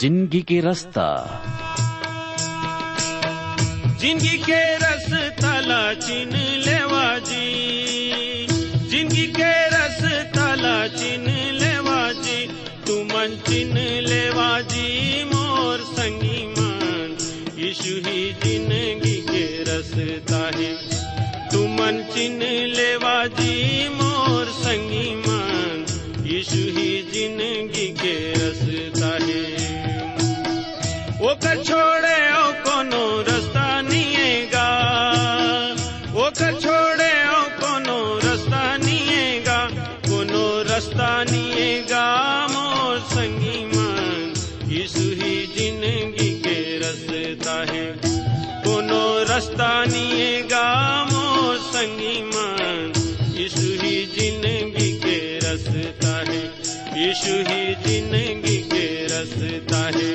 ज़िंदगी के रास्ता। ज़िंदगी के रस तला चिन लेवा जी ज़िंदगी के रस तला चिन लेवा जी तू मन चिन लेवा जी मोर संगी मन। यीशु ही ज़िंदगी के रसता है। तू मन चिन लेवा जी मोर संगी मन। यीशु ही ज़िंदगी के रसता है। वो कर छोड़े ओ कोनो रास्ता निएगा। वो कर छोड़े ओ कोनो रास्ता निएगा। कोनो रास्ता निएगा मोर संगी मन। यीशु ही ज़िंदगी के रास्ता है। कोनो रास्ता निएगा मोर संगी मन। यीशु ही ज़िंदगी के रास्ता है। यीशु ही ज़िंदगी के रास्ता है।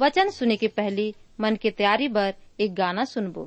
वचन सुने के पहली मन के तैयारी बर एक गाना सुनबो।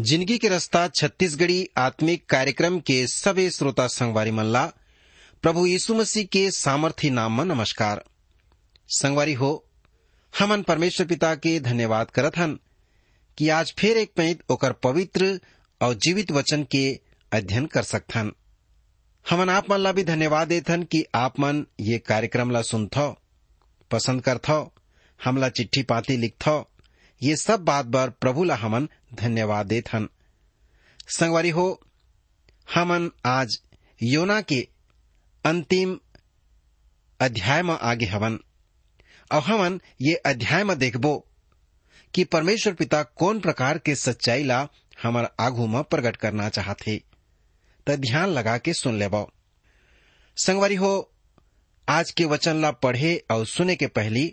ज़िंदगी के रास्ता छत्तीसगढ़ी आत्मिक कार्यक्रम के सभी श्रोता संगवारी मल्ला, प्रभु यीशु मसीह के सामर्थी नाम में नमस्कार। संगवारी हो, हमन परमेश्वर पिता के धन्यवाद करत हन कि आज फिर एक पैत ओकर पवित्र और जीवित वचन के अध्ययन कर सकथन हमन आप मन ला भी धन्यवाद देथन कि आप मन ये कार्यक्रम ला सुनथो, पसंद करथो, हमला चिट्ठी पाती लिखथो ये सब बात बर प्रभु ला हमन धन्यवाद देथन संगवारी हो, हमन आज योना के अंतिम अध्याय में आगे हवन। और हमन ये अध्याय में देखबो कि परमेश्वर पिता कौन प्रकार के सच्चाई ला हमार आगू में प्रकट करना चाहते त ध्यान लगा के सुन लेबो। संगवारी हो, आज के वचन ला पढ़े और सुने के पहली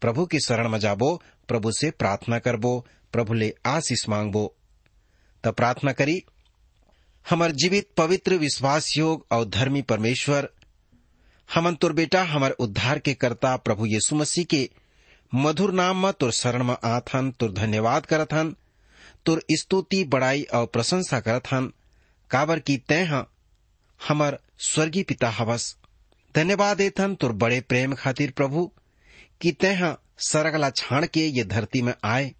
प्रभु की शरण में जाबो प्रभु से प्रार्थना करबो, प्रभु ले आशीष मांगबो। त प्रार्थना करी, हमार जीवित पवित्र विश्वास योग और धर्मी परमेश्वर, हमन तुर बेटा, हमार उद्धार के कर्ता प्रभु यीशु मसीह के मधुर नाम में तुर शरण में आथन, तुर धन्यवाद करत हन तुर स्तुति, बड़ाई और प्रशंसा करत हन काबर की तय हमर स्वर्गीय पिता हवस। धन्यवाद देथन तुर बड़े प्रेम खातिर प्रभु, कि तय सरगला छाण के ये धरती में आए।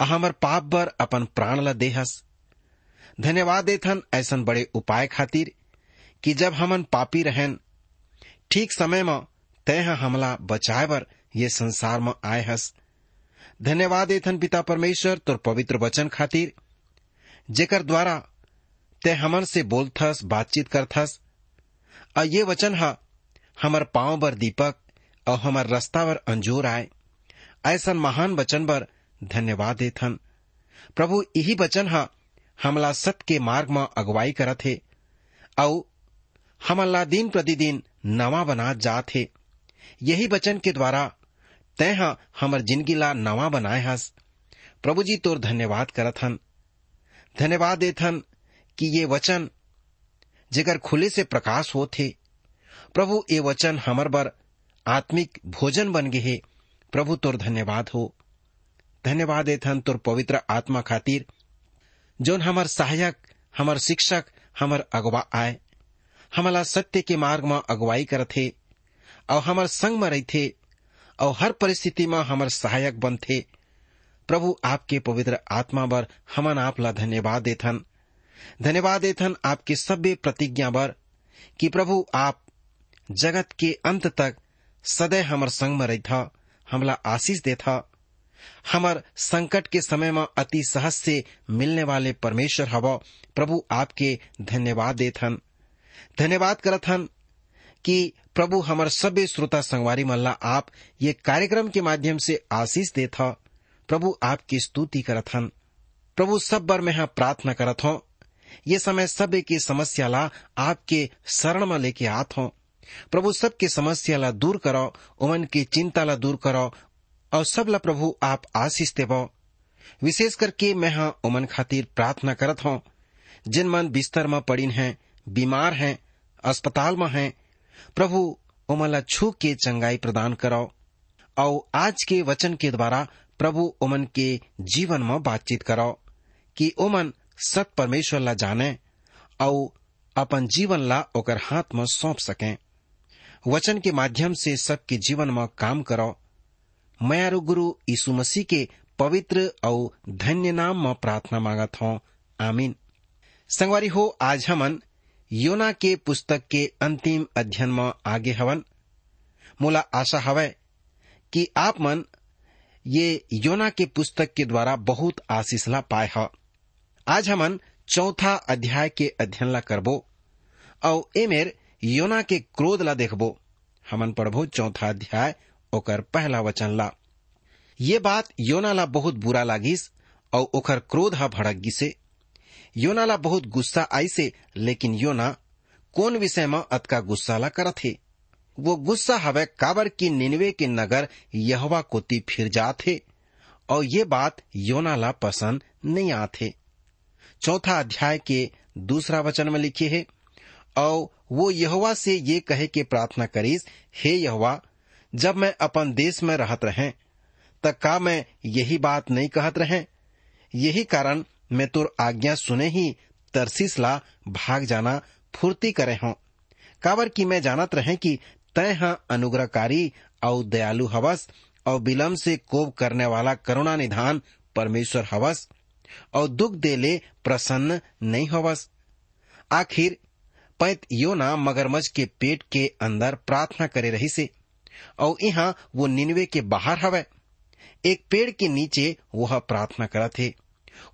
हमर पाप बर अपन प्राण ला देहस। धन्यवाद देथन ऐसन बड़े उपाय खातिर कि जब हमन पापी रहन, ठीक समय में तय हमला बचाए बर ये संसार में आए हस धन्यवाद देथन पिता परमेश्वर तोर पवित्र वचन खातिर, जेकर द्वारा तय हमन से बोलथस, बातचीत करथस। और ये वचन ह हमर पाँव बर दीपक। और हमर रास्ता बर अंजोर आए। ऐसा महान वचन बर धन्यवाद देथन प्रभु यही वचन ह, हमला सत्य के मार्ग में अगुवाई करत हे। और हमला दिन प्रतिदिन नवा बना जात हे। यही वचन के द्वारा तय हमर ज़िंदगी ला नवा बनाए हस। प्रभु जी तोर धन्यवाद करत हन। धन्यवाद देथन कि ये वचन जेकर खुले से प्रकाश होते प्रभु ये वचन हमर बर आत्मिक भोजन बन गे हे। प्रभु तोर धन्यवाद हो। धन्यवाद देथन तोर पवित्र आत्मा खातिर जोन हमर सहायक, हमर शिक्षक, हमर अगवा आए। हमला सत्य के मार्ग में अगुवाई करथे और हमार संग में रहथे और हर परिस्थिति में हमर सहायक बनथे प्रभु आपके पवित्र आत्मा बर हमन आप ला धन्यवाद देथन धन्यवाद देथन आपके सभ्य प्रतिज्ञा बर कि प्रभु आप जगत के अंत तक सदैव हमर संग में रहथा, हमला आशीष देथा। हमर संकट के समय में अति सहज से मिलने वाले परमेश्वर हव, प्रभु आपके धन्यवाद देथन। धन्यवाद करथन कि प्रभु हमर सभ्य श्रोता संगवारी मल्ला आप ये कार्यक्रम के माध्यम से आशीष देथा। प्रभु आपकी स्तुति करथन। प्रभु सब बर में प्रार्थना करत हूँ ये समय सभ्य की समस्या ला आपके शरण में लेके आत हूँ प्रभु सबके समस्या ला दूर करो, उमन की चिंता ला दूर करो, और सब ला प्रभु आप आशीष देव। विशेष करके मैं हाँ उमन खातिर प्रार्थना करत हूँ। जिन मन बिस्तर में पड़ीन हैं, बीमार हैं, अस्पताल में हैं, प्रभु उमन छू के चंगाई प्रदान करो। और आज के वचन के द्वारा प्रभु उमन के जीवन में बातचीत करो, कि उमन सत परमेश्वर ला जाने, और अपन जीवन ला ओकर हाथ में सौंप सकें। वचन के माध्यम से सबके जीवन में काम करो। मैं गुरु यीशु मसीह के पवित्र और धन्य नाम में प्रार्थना मांगत हूँ। आमीन। संगवारी हो, आज हमन योना के पुस्तक के अंतिम अध्ययन में आगे हवन। मोला आशा हवय कि आप मन ये योना के पुस्तक के द्वारा बहुत आशीष ला पाए ह। आज हमन चौथा अध्याय के अध्ययन ला करबो। और एमेर योना के क्रोध ला देखबो। हमन पढ़बो चौथा अध्याय ओकर पहला वचन ला। ये बात योना ला बहुत बुरा लागिस और ओकर क्रोध हा भड़क गिसे। योना ला बहुत गुस्सा आई से लेकिन योना कौन विषय में अतका गुस्सा ला करत हे वो गुस्सा हवे काबर की निन्वे के नगर यहवा कोती फिर जाथे और ये बात योना ला पसंद नहीं आते चौथा अध्याय के दूसरा वचन में लिखे है और वो यहवा से ये कहे के प्रार्थना करीस, हे यहवा, जब मैं अपन देश में रहत रहे, तब का मैं यही बात नहीं कहत रहे? यही कारण मैं तुर आज्ञा सुने ही तरसीस ला भाग जाना फुर्ती करे हों। काबर की मैं जानत रहे कि तय हाँ अनुग्रहकारी और दयालु हवस और विलम्ब से कोप करने वाला करुणा निधान परमेश्वर हवस और दुख देले प्रसन्न नहीं हवस। आखिर पैत योना मगरमच्छ के पेट के अंदर प्रार्थना करे रही से और यहाँ वो निन्वे के बाहर हवे। एक पेड़ के नीचे वह प्रार्थना करा थे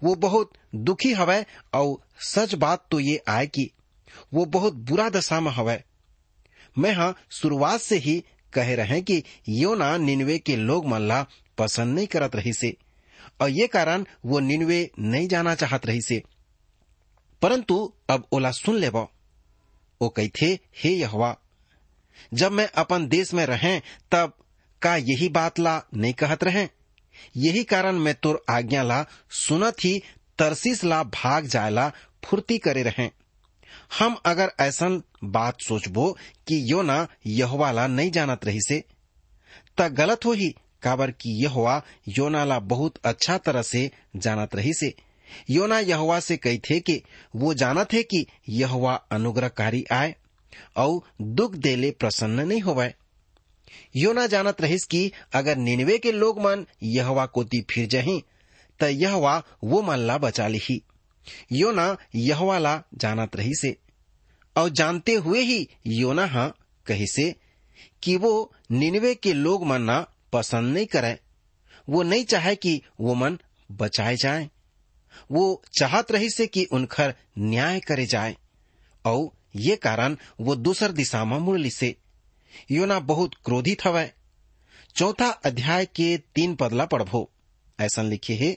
वो बहुत दुखी हवे और सच बात तो ये आए कि वो बहुत बुरा दशा में हवे। मैं हाँ शुरुआत से ही कह रहे कि योना निन्वे के लोग मल्ला पसंद नहीं करत रही से और ये कारण वो निन्वे नहीं जाना चाहत रही से परंतु अब ओला सुन ले कही थे, हे यहवा, जब मैं अपन देश में रहें, तब का यही बात ला नहीं कहत रहे? यही कारण मैं तोर आज्ञा ला सुनत ही तरसीस ला भाग जायला फुर्ती करे रहे। हम अगर ऐसा बात सोचबो कि योना यहोवा ला नहीं जानत रही से त गलत हो ही काबर की यहोवा योना बहुत अच्छा तरह से जानत रही से योना यहोवा से कही थे कि वो जानत है कि यहोवा अनुग्रहकारी आए और दुख देले प्रसन्न नहीं होवे। योना जानत रहिस कि अगर निन्वे के लोग मन यहवा कोती फिर जही, त यहवा वो मन ला बचा लिही। योना यहवा ला जानत रही से और जानते हुए ही योना हा कही से कि वो निन्वे के लोग मन ना पसंद नहीं करे। वो नहीं चाहे कि वो मन बचाए जाए। वो चाहत रही से कि उनकर न्याय करे जाए। और ये कारण वो दूसर दिशा में मुड़ ली से। योना बहुत क्रोधित हवै चौथा अध्याय के तीन पदला पढ़भो। ऐसा लिखे है,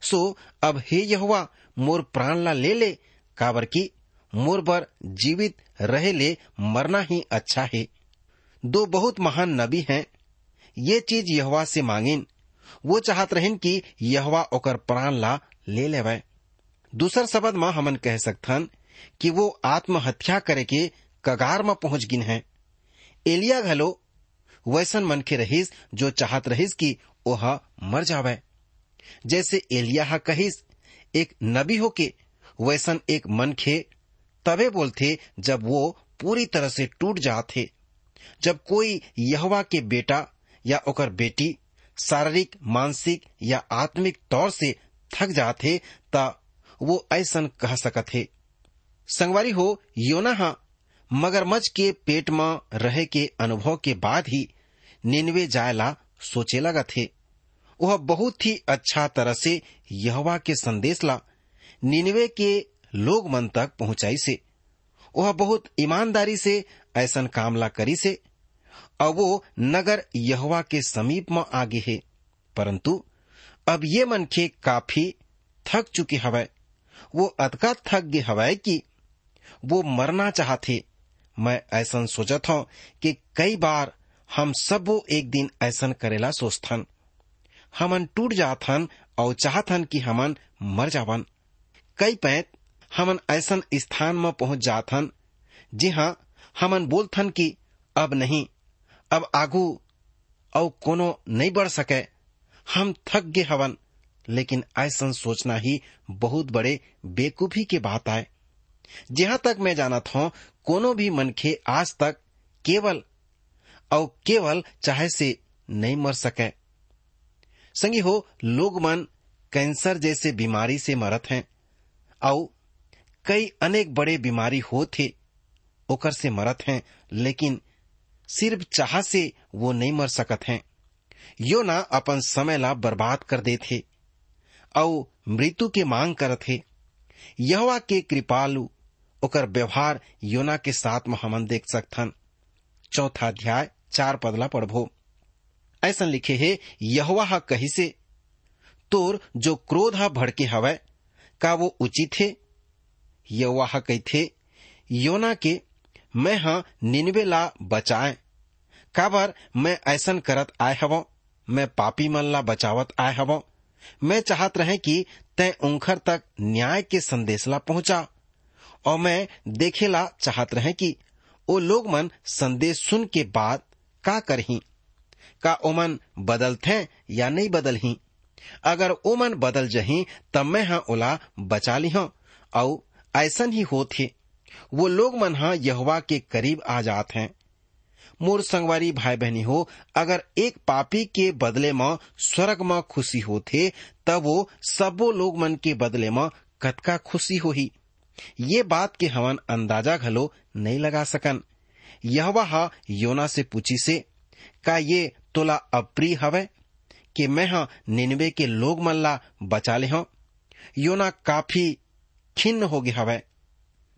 सो अब हे यहुआ मोर प्राण ला ले ले काबर की मोर बर जीवित रहे ले मरना ही अच्छा है। दो बहुत महान नबी हैं, ये चीज़ यहवा से मांगिन। वो चाहत रहन कि यहवा ओकर प्राण ला ले लेवे दूसर शब्द में हमन कह सकथन कि वो आत्महत्या करे के कगार में पहुँच गिन है। एलिया घलो वैसन मन के रहीस, जो चाहत रहीस कि ओह मर जावे। जैसे एलिया हा कहिस, एक नबी हो के वैसन एक मन खे तबे बोलते जब वो पूरी तरह से टूट जाते जब कोई यहवा के बेटा या ओकर बेटी शारीरिक, मानसिक या आत्मिक तौर से थक जाते ता वो ऐसन कह सकत है। संगवारी हो योना हा, मगरमच्छ के पेट में रहे के अनुभव के बाद ही निन्वे जायला सोचे लगा थे वह बहुत ही अच्छा तरह से यहवा के संदेश ला निन्वे के लोग मन तक पहुंचाई से। वह बहुत ईमानदारी से ऐसा कामला करी से। और वो नगर यहवा के समीप में आगे है, परंतु अब ये मनखे काफ़ी थक चुके हवै। वो अतका थक गए हवै कि वो मरना चाहते। मैं ऐसा सोचत हूँ कि कई बार हम सब वो एक दिन ऐसा करेला सोचथन। हमन टूट जाथन और चाहथन कि हमन मर जावन। कई पैत हमन ऐसा स्थान में पहुँच जाथन, जी हाँ हमन बोलथन कि, अब नहीं, अब आगू और कोनो नहीं बढ़ सके। हम थक गए हवन। लेकिन ऐसा सोचना ही बहुत बड़े बेकूफी के बात आए जहाँ तक मैं जानत हूँ, कोनो भी मनखे आज तक केवल और केवल चाहे से नहीं मर सके। संगी हो, लोग मन कैंसर जैसे बीमारी से मरत हैं, और कई अनेक बड़े बीमारी हो थे ओकर से मरत हैं, लेकिन सिर्फ़ चाह से वो नहीं मर सकत हैं। यो अपन समय ला बर्बाद कर दे थे और मृत्यु के मांग करत थे यहवा के कृपालु ओकर व्यवहार योना के साथ में हमन देख सकथन। चौथा अध्याय, चार पदला पढ़भो ऐसा लिखे है, यहवा हा कही से तोर जो क्रोध हा भड़के हवै का वो उचित है? यहवा हा कही थे योना के, मैं हा निन्वे ला बचाए, काबर मैं ऐसन करत आए हव? मैं पापी मन ला बचावत आए हव। मैं चाहत रहे कि तय उंखर तक न्याय के संदेश ला पहुँचा। और मैं देखेला चाहत रहे कि ओ लोग मन संदेश सुन के बाद का करही? का ओमन बदलथे या नहीं बदल ही अगर ओ मन बदल जही, तब मैं हाँ ओला बचा ली हूँ। और ऐसन ही होत वो लोग मन हाँ यहवा के करीब आ जात हैं। मोर संगवारी भाई बहनी हो, अगर एक पापी के बदले में स्वर्ग में खुशी होथे तब वो सबो लोग मन के बदले में कतका खुशी हो ही ये बात के हवन अंदाज़ा घलो नहीं लगा सकन। यहवा हा योना से पूछी से, का ये तोला अप्रिय हवे कि मैं हाँ निन्वे के लोग मन ला बचा ले हूँ? योना काफ़ी खिन्न हो गया हवे।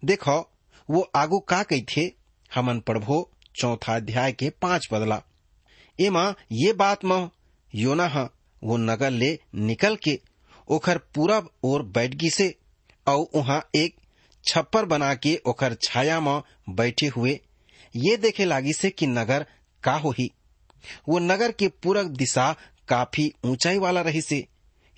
देखो, वो आगू का कही थे हमन पढ़भो चौथा अध्याय के पाँच बदला। एमा ये बात म योना हा वो नगर ले निकल के ओखर पूरब ओर बैठ गी से और वहाँ एक छप्पर बना के ओखर छाया में बैठे हुए ये देखे लागी से कि नगर का हो ही वो नगर के पूरब दिशा काफ़ी ऊंचाई वाला रही से,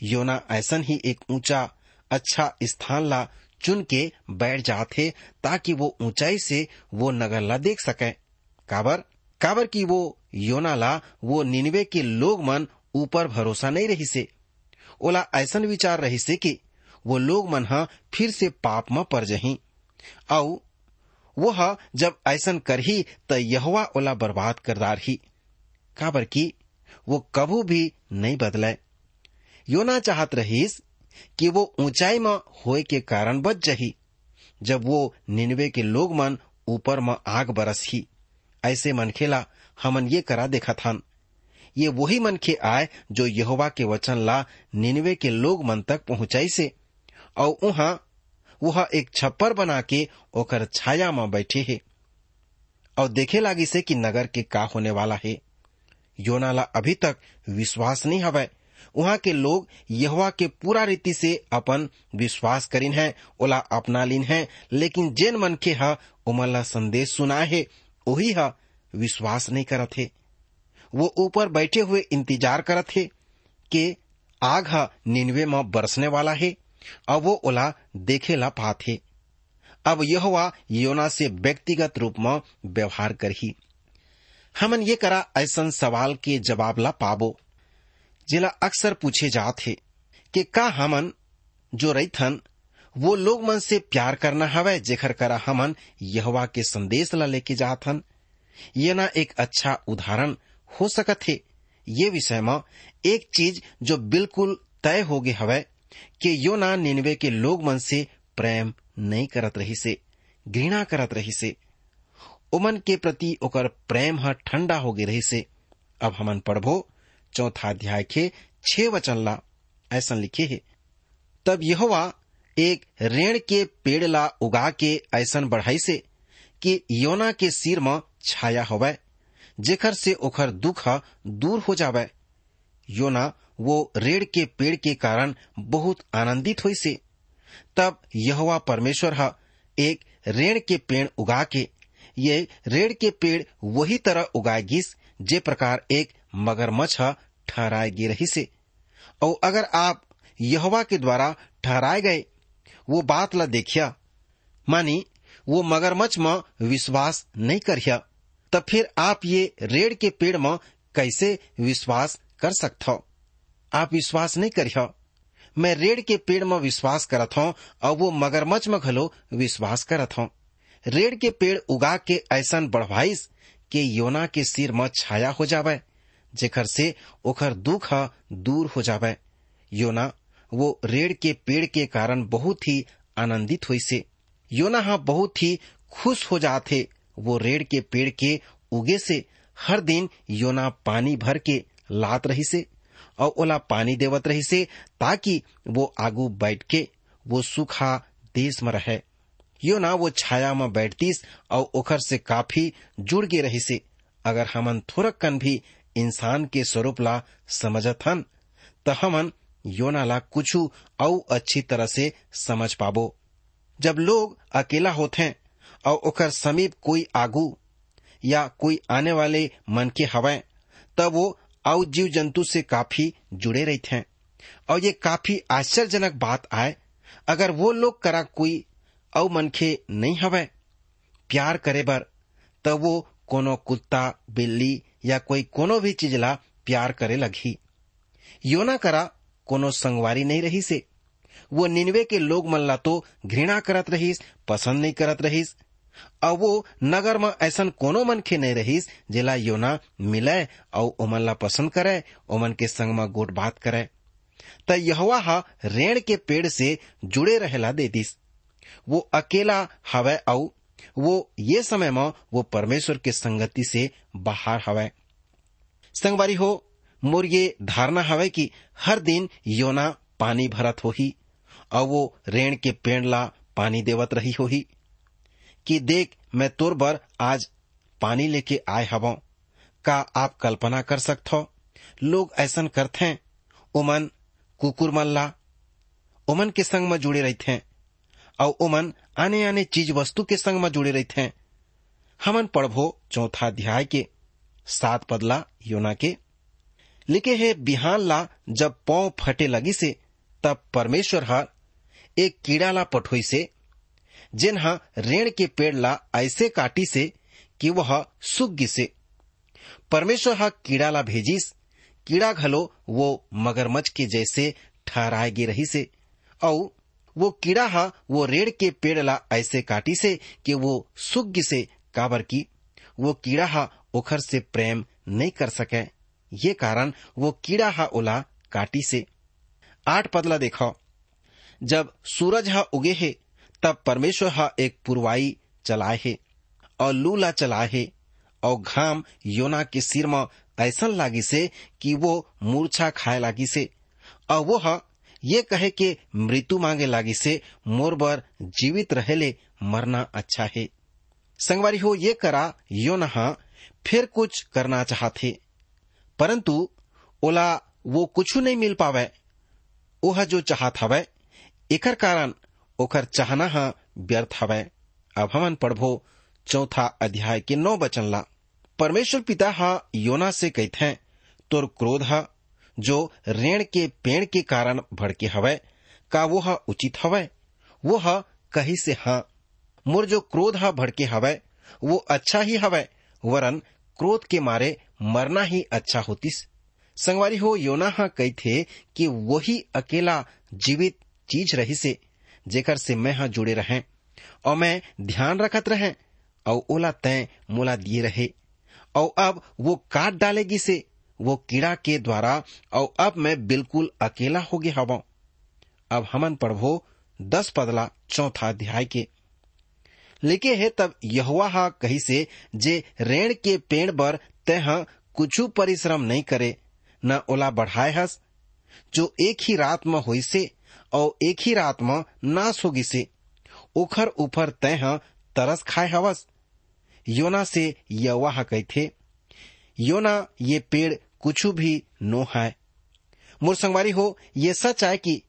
योना ऐसन ही एक ऊँचा अच्छा स्थान ला चुन के बैठ जाते ताकि वो ऊंचाई से वो नगर ला देख सके। काबर? काबर की वो योना ला वो निन्वे के लोग मन ऊपर भरोसा नहीं रही से। ओला ऐसन विचार रही से कि वो लोग मन हा फिर से पाप में पड़ जही। औ वो हा जब ऐसन करही त यहवा ओला बर्बाद करदार ही। काबर की वो कभू भी नहीं बदले योना चाहत रहीस कि वो ऊंचाई में होए के कारण बच जही, जब वो निन्वे के लोग मन ऊपर में आग बरस ही ऐसे मनखेला हमन ये करा देखा थान ये वही मनखे आए जो यहोवा के वचन ला निन्वे के लोग मन तक पहुंचाई से और वहाँ वह एक छप्पर बना के ओकर छाया में बैठे है। और देखे लागी से कि नगर के का होने वाला है। योना ला अभी तक विश्वास नहीं हवे। वहाँ के लोग यहवा के पूरा रीति से अपन विश्वास करीन है, ओला अपना लीन है, लेकिन जेन मन के हा ला संदेश सुनाए है। वही हा विश्वास नहीं करत है। वो ऊपर बैठे हुए इंतज़ार करत है कि आग हा निन्वे में बरसने वाला है और वो ओला देखे ला पात है। अब यह योना से व्यक्तिगत रूप में व्यवहार करही। हमन ये करा ऐसा सवाल के जवाब ला पाबो, जिला अक्सर पूछे जात है कि का हमन जो रईथन वो लोग मन से प्यार करना हवे, जेखर करा हमन यहवा के संदेश ला लेके जाथन ये ना एक अच्छा उदाहरण हो सकत है। ये विषय में एक चीज़ जो बिल्कुल तय हो गए हवे कि यो ना निन्वे के लोग मन से प्रेम नहीं करत रही से घृणा करत रही से उमन के प्रति ओकर प्रेम ह ठंडा हो गए रही से अब हमन पढ़बो, चौथा अध्याय के छह वचन ला ऐसा लिखे है। तब यहोवा एक रेण के पेड़ ला उगा के ऐसन बढ़ाई से कि योना के सिर में छाया होवे, जेखर से ओखर दुख दूर हो जावे। योना वो रेड़ के पेड़ के कारण बहुत आनंदित हुई से। तब यहवा परमेश्वर हा एक रेण के पेड़ उगा के, ये रेड़ के पेड़ वही तरह उगाएगिस, जे प्रकार एक मगरमच्छ ठहराएगी रही से। और अगर आप यहवा के द्वारा ठहराए गए वो बात ला देखिया। मानी, वो मगरमच्छ में विश्वास नहीं करिया तब फिर आप ये रेड़ के पेड़ में कैसे विश्वास कर सकते हो आप विश्वास नहीं करिया मैं रेड़ के पेड़ में विश्वास करत हूँ और वो मगरमच्छ में घलो विश्वास करत हूँ रेड़ के पेड़ उगा के ऐसा बढ़वाइस के योना के सिर में छाया हो जावे, जेखर से ओखर दुख दूर हो जावे। योना वो रेड़ के पेड़ के कारण बहुत ही आनंदित हुई से। योना हाँ बहुत ही खुश हो जाते वो रेड़ के पेड़ के उगे से। हर दिन योना पानी भर के लात रही से और ओला पानी देवत रही से ताकि वो आगू बैठ के वो सूखा देश में रहे। योना वो छाया में बैठतीस और ओखर से काफ़ी जुड़ के रही से। अगर हमन थोड़क कन भी इंसान के स्वरूप ला समझत हन तो हमन योना ला कुछ और अच्छी तरह से समझ पाबो। जब लोग अकेला होते हैं और ओकर समीप कोई आगू या कोई आने वाले मन के हवा तब वो और जीव जंतु से काफ़ी जुड़े रहते हैं। और ये काफ़ी आश्चर्यजनक बात आए, अगर वो लोग करा कोई औ मनखे नहीं हवे प्यार करे बर, तब वो कोनो कुत्ता, बिल्ली या कोई कोनो भी चीज़ ला प्यार करे लगी। योना करा कोनो संगवारी नहीं रही से वो निन्वे के लोग मन ला तो घृणा करत रहीस, पसंद नहीं करत रहीस। और वो नगर में ऐसा कोनो मनखे नहीं रहीस, जेला योना मिले और ओमन ला पसंद करे ओमन के संग में गोट बात करे त यहवा हा रेण के पेड़ से जुड़े रहेला देतीस। वो अकेला हवे और वो ये समय में वो परमेश्वर के संगति से बाहर हवे। संगवारी हो मोर ये धारणा हवे कि हर दिन योना पानी भरत होही और वो रेण के पेड़ ला पानी देवत रही होही। कि देख, मैं तोर बर आज पानी लेके आए हवो। का आप कल्पना कर सकते हो लोग ऐसा करते ओमन कुकुर मन ला। के संग में जुड़े रहते हैं और ओमन आने आने चीज़ वस्तु के संग में जुड़े रहते हैं हमन पढ़बो चौथा अध्याय के सात पदला योना के लिखे है, बिहान ला, जब पौ फटे लगी से, तब परमेश्वर हर एक कीड़ा ला पठोई से, जिन हा रेण के पेड़ ला ऐसे काटी से, कि वह सूख गिसे परमेश्वर हा कीड़ा ला भेजिस, कीड़ा घलो वो मगरमच्छ के जैसे ठहराए गे रही से और वो कीड़ा हा वो रेड़ के पेड़ ला ऐसे काटी से, कि वो सूख गिसे काबर की वो कीड़ा हा ओखर से प्रेम नहीं कर सके। ये कारण वो कीड़ा हा ओला काटी से। आठ पदला देखो। जब सूरज हा उगे है, तब परमेश्वर हा एक पुरवाई चलाए है, और लू ला चलाए है, और घाम योना के सिर में ऐसा लागी से कि वो मूर्छा खाए लागी से, और वो हा ये कहे के मृत्यु मांगे लागी से मोर बर जीवित रहेले मरना अच्छा है। संगवारी हो ये करा योना हा फिर कुछ करना चाहते। परंतु ओला वो कुछ नहीं मिल पावे। ओह जो चाहत हवे, एकर कारण ओकर चाहना हा व्यर्थ हवे। अब हमन पढ़बो चौथा अध्याय के नौ बचन ला। परमेश्वर पिता हा योना से कहते हैं तोर क्रोध हा, जो रेण के पेड़ के कारण भड़के हवे, का वो हा उचित हवे? वो हा कही से हा? मोर जो क्रोध हा भड़के हवे, वो अच्छा ही हवे, वरन क्रोध के मारे मरना ही अच्छा होतिस। संगवारी हो योना हा कही थे कि वही अकेला जीवित चीज़ रही से जेकर से मैं हा जुड़े रहे, और मैं ध्यान रखत रहे, और ओला तय मोला दिए रहे। और अब वो काट डालेगी से, वो कीड़ा के द्वारा, और अब मैं बिल्कुल अकेला हो गया हवा अब हमन पढ़बो दस पदला चौथा अध्याय के। लिखे है तब यहुआ हा कही से, जे रेण के पेड़ बर तह कुछ परिश्रम नहीं करे, न ओला बढ़ाए हस। जो एक ही रात में हुई से और एक ही रात में नाश होगी से उखर ऊपर तय तरस खाए हवस। योना से यवा कही थे योना, ये पेड़ कुछ भी नो है मोर संगवारी हो, ये सच है कि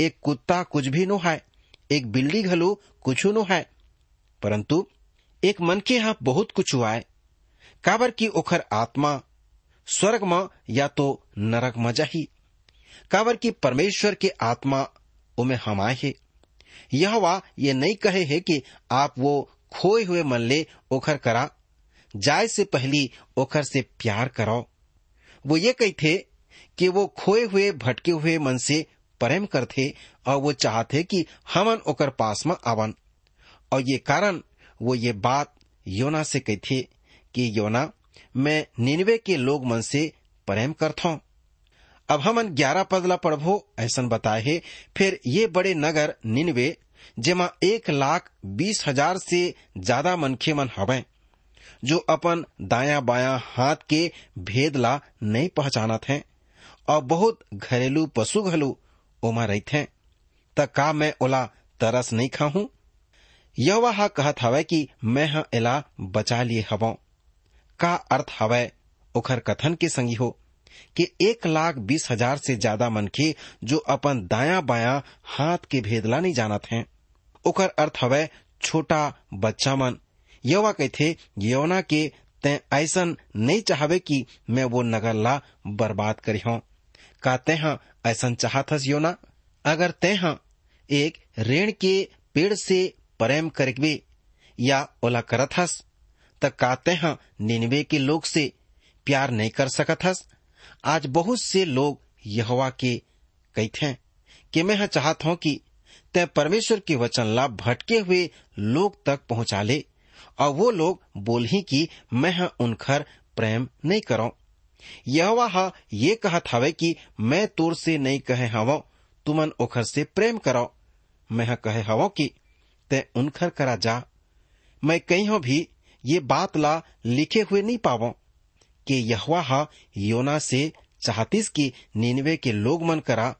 एक कुत्ता कुछ भी नो है एक बिल्ली घलो कुछ नो है परंतु एक मन के यहाँ बहुत कुछ आए काबर की ओखर आत्मा स्वर्ग में या तो नरक में जाही। काबर की परमेश्वर के आत्मा उमे हमाए है। यह वा ये नहीं कहे है कि आप वो खोए हुए मन ले ओखर करा। जाय से पहली ओखर से प्यार करो वो ये कही थे कि वो खोए हुए, भटके हुए मन से प्रेम करते और वो चाहते कि हमन ओकर पास में आवन। और ये कारण वो ये बात योना से कही थे कि योना, मैं निन्वे के लोग मन से प्रेम करता हूँ। अब हमन ग्यारह पदला पढ़बो, ऐसन बताए है। फिर ये बड़े नगर निन्वे, जेमा एक लाख बीस हज़ार से ज़्यादा मनखे मन हवे, जो अपन दाया बाया हाथ के भेद ला नहीं पहचानत हैं और बहुत घरेलू पशु घलू ओमा थे त का मैं ओला तरस नहीं खाहू यह वह कहत हवे कि मैं हा एला बचा लिए हवो। का अर्थ हवे, ओखर कथन के संगी हो, कि एक लाख बीस हज़ार से ज़्यादा मनखे जो अपन दाया बाया हाथ के भेदला नहीं जानत हैं। ओकर अर्थ हवे, छोटा बच्चा मन। यवा कहथे यौना के तै ऐसन नहीं चाहवे कि मैं वो नगर ला बर्बाद करी हूँ। का तय ऐसन चाहत हस योना? अगर तय एक रेण के पेड़ से प्रेम करबे या ओला करत हस, त का तय निन्वे के लोग से प्यार नहीं कर सकत हस। आज बहुत से लोग यहवा के कहते हैं कि मैं हाँ चाहत हूँ कि तय परमेश्वर के वचन ला भटके हुए लोग तक पहुँचा ले, और वो लोग बोल ही कि मैं हाँ उनखर प्रेम नहीं करो। यह हा ये कहत हवे कि मैं तोर से नहीं कहे हवो, तुमन ओखर से प्रेम करो। मैं हाँ कहे हवो कि तय उनखर करा जा। मैं कहीं भी ये बात ला लिखे हुए नहीं पावो कि यहवा हा योना से चाहतीस की निन्वे के लोग मन करा।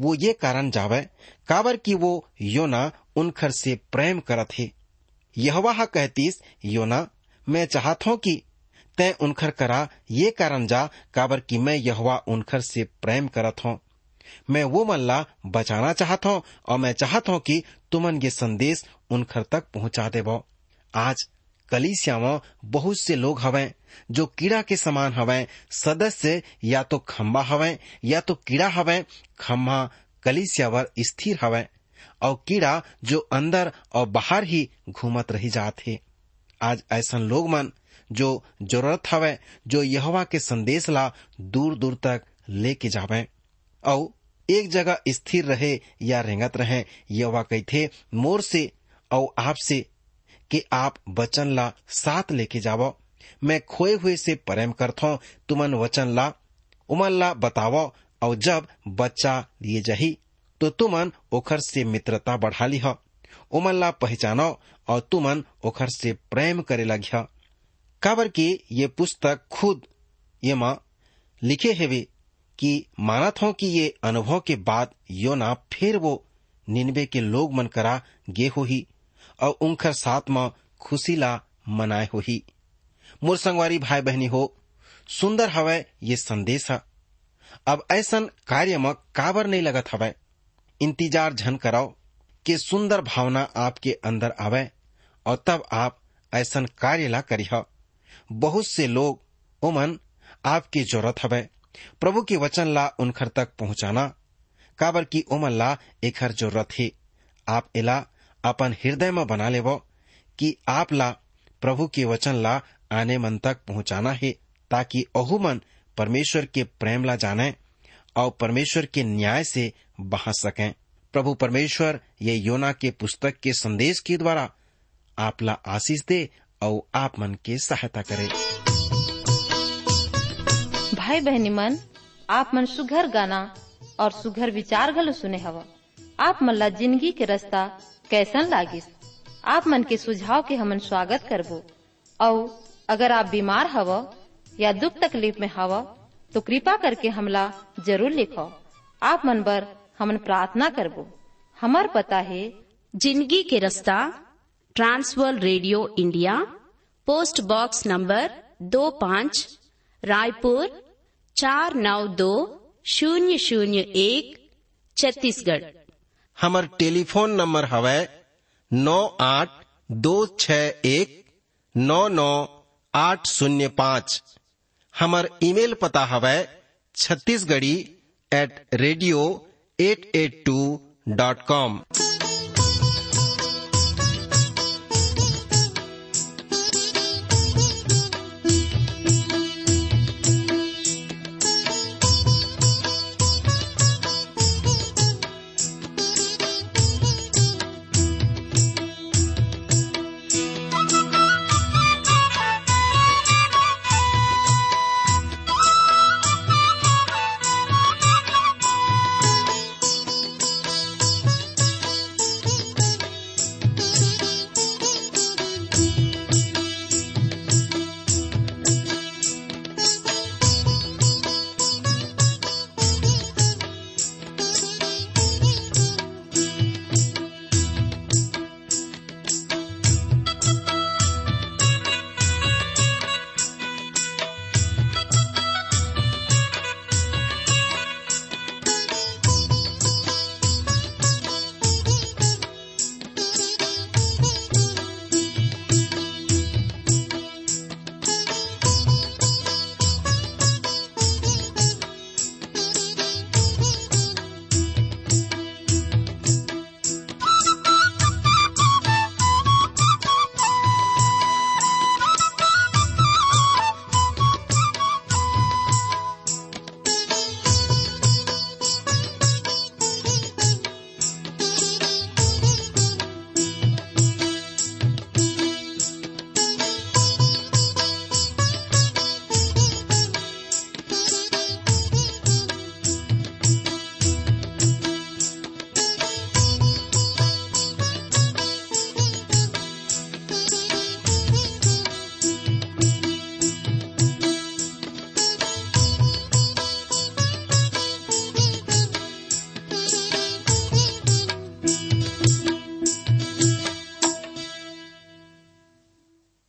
वो ये कारण जावे, काबर की वो योना उनखर से प्रेम करत है। यहवा कहतीस, योना, मैं चाहत हूँ कि तय उनखर करा, ये कारण जा, काबर की मैं यहवा उनखर से प्रेम करत हूँ। मैं वो मल्ला बचाना चाहत हूँ और मैं चाहत हूँ कि तुमन ये संदेश उनखर तक पहुँचा देवो। आज कलीसियाओं बहुत से लोग हवें, जो कीड़ा के समान हवें, सदस्य या तो खम्बा हवें, या तो कीड़ा हवें खम्बा कलीसियावर स्थिर हवें, और कीड़ा जो अंदर और बाहर ही घूमत रही जात। है आज ऐसा लोग मन, जो ज़रूरत हवे, जो यहवा के संदेश ला दूर दूर तक लेके जावे। और एक जगह स्थिर रहे या रेंगत रहे। यहवा कहते मोर से और आप से, कि आप वचन ला साथ लेके जावो। मैं खोए हुए से प्रेम करथो, तुमन वचन ला, उमन ला बतावो। और जब बच्चा लिए जही तो तुमन ओखर से मित्रता बढ़ा ली उमन ला पहचानो, और तुमन ओखर से प्रेम करे लगिया काबर की ये पुस्तक खुद ये माँ लिखे हेवे कि मानत हो कि ये अनुभव के बाद योना फिर वो निन्वे के लोग मन करा गे हो ही और उनकर साथ में खुशी ला मनाए हो ही मोर संगवारी भाई बहनी हो, सुंदर हवय ये संदेश। है अब ऐसन कार्य में काबर नहीं लगत हवय इंतज़ार झन कराओ कि सुंदर भावना आपके अंदर आवे, और तब आप ऐसा कार्य ला करिह। बहुत से लोग उमन आपकी ज़रूरत हवे। प्रभु के वचन ला उनखर तक पहुंचाना। काबर की उमन ला एक हर ज़रूरत है। आप इला अपन हृदय में बना लेवो कि आप ला प्रभु के वचन ला आने मन तक पहुंचाना है, ताकि अहु मन परमेश्वर के प्रेम ला जाने और परमेश्वर के न्याय से बहा सकें। प्रभु परमेश्वर, ये योना के पुस्तक के संदेश के द्वारा आप ला आशीष दे और आप मन के सहायता करे। भाई बहनी मन, आप मन सुघर गाना और सुघर विचार घलो सुने हवा। आप मन ला ज़िंदगी के रास्ता कैसन लागिस? आप मन के सुझाव के हमन स्वागत करबो। और अगर आप बीमार हव या दुख तकलीफ़ में हव तो कृपा करके हमला ज़रूर लिखो। आप मन बर हमन प्रार्थना करबो। हमार पता है, ज़िंदगी के रास्ता, trans world radio India, post box number दो पाँच, रायपुर चार नौ दो शून्य शून्य एक छत्तीसगढ़। हमर टेलीफोन नंबर हवै नौ आठ दो छ एक नौ नौ आठ शून्य पाँच। हमर ईमेल पता हवै Chhattisgarhi at radio at at two dot com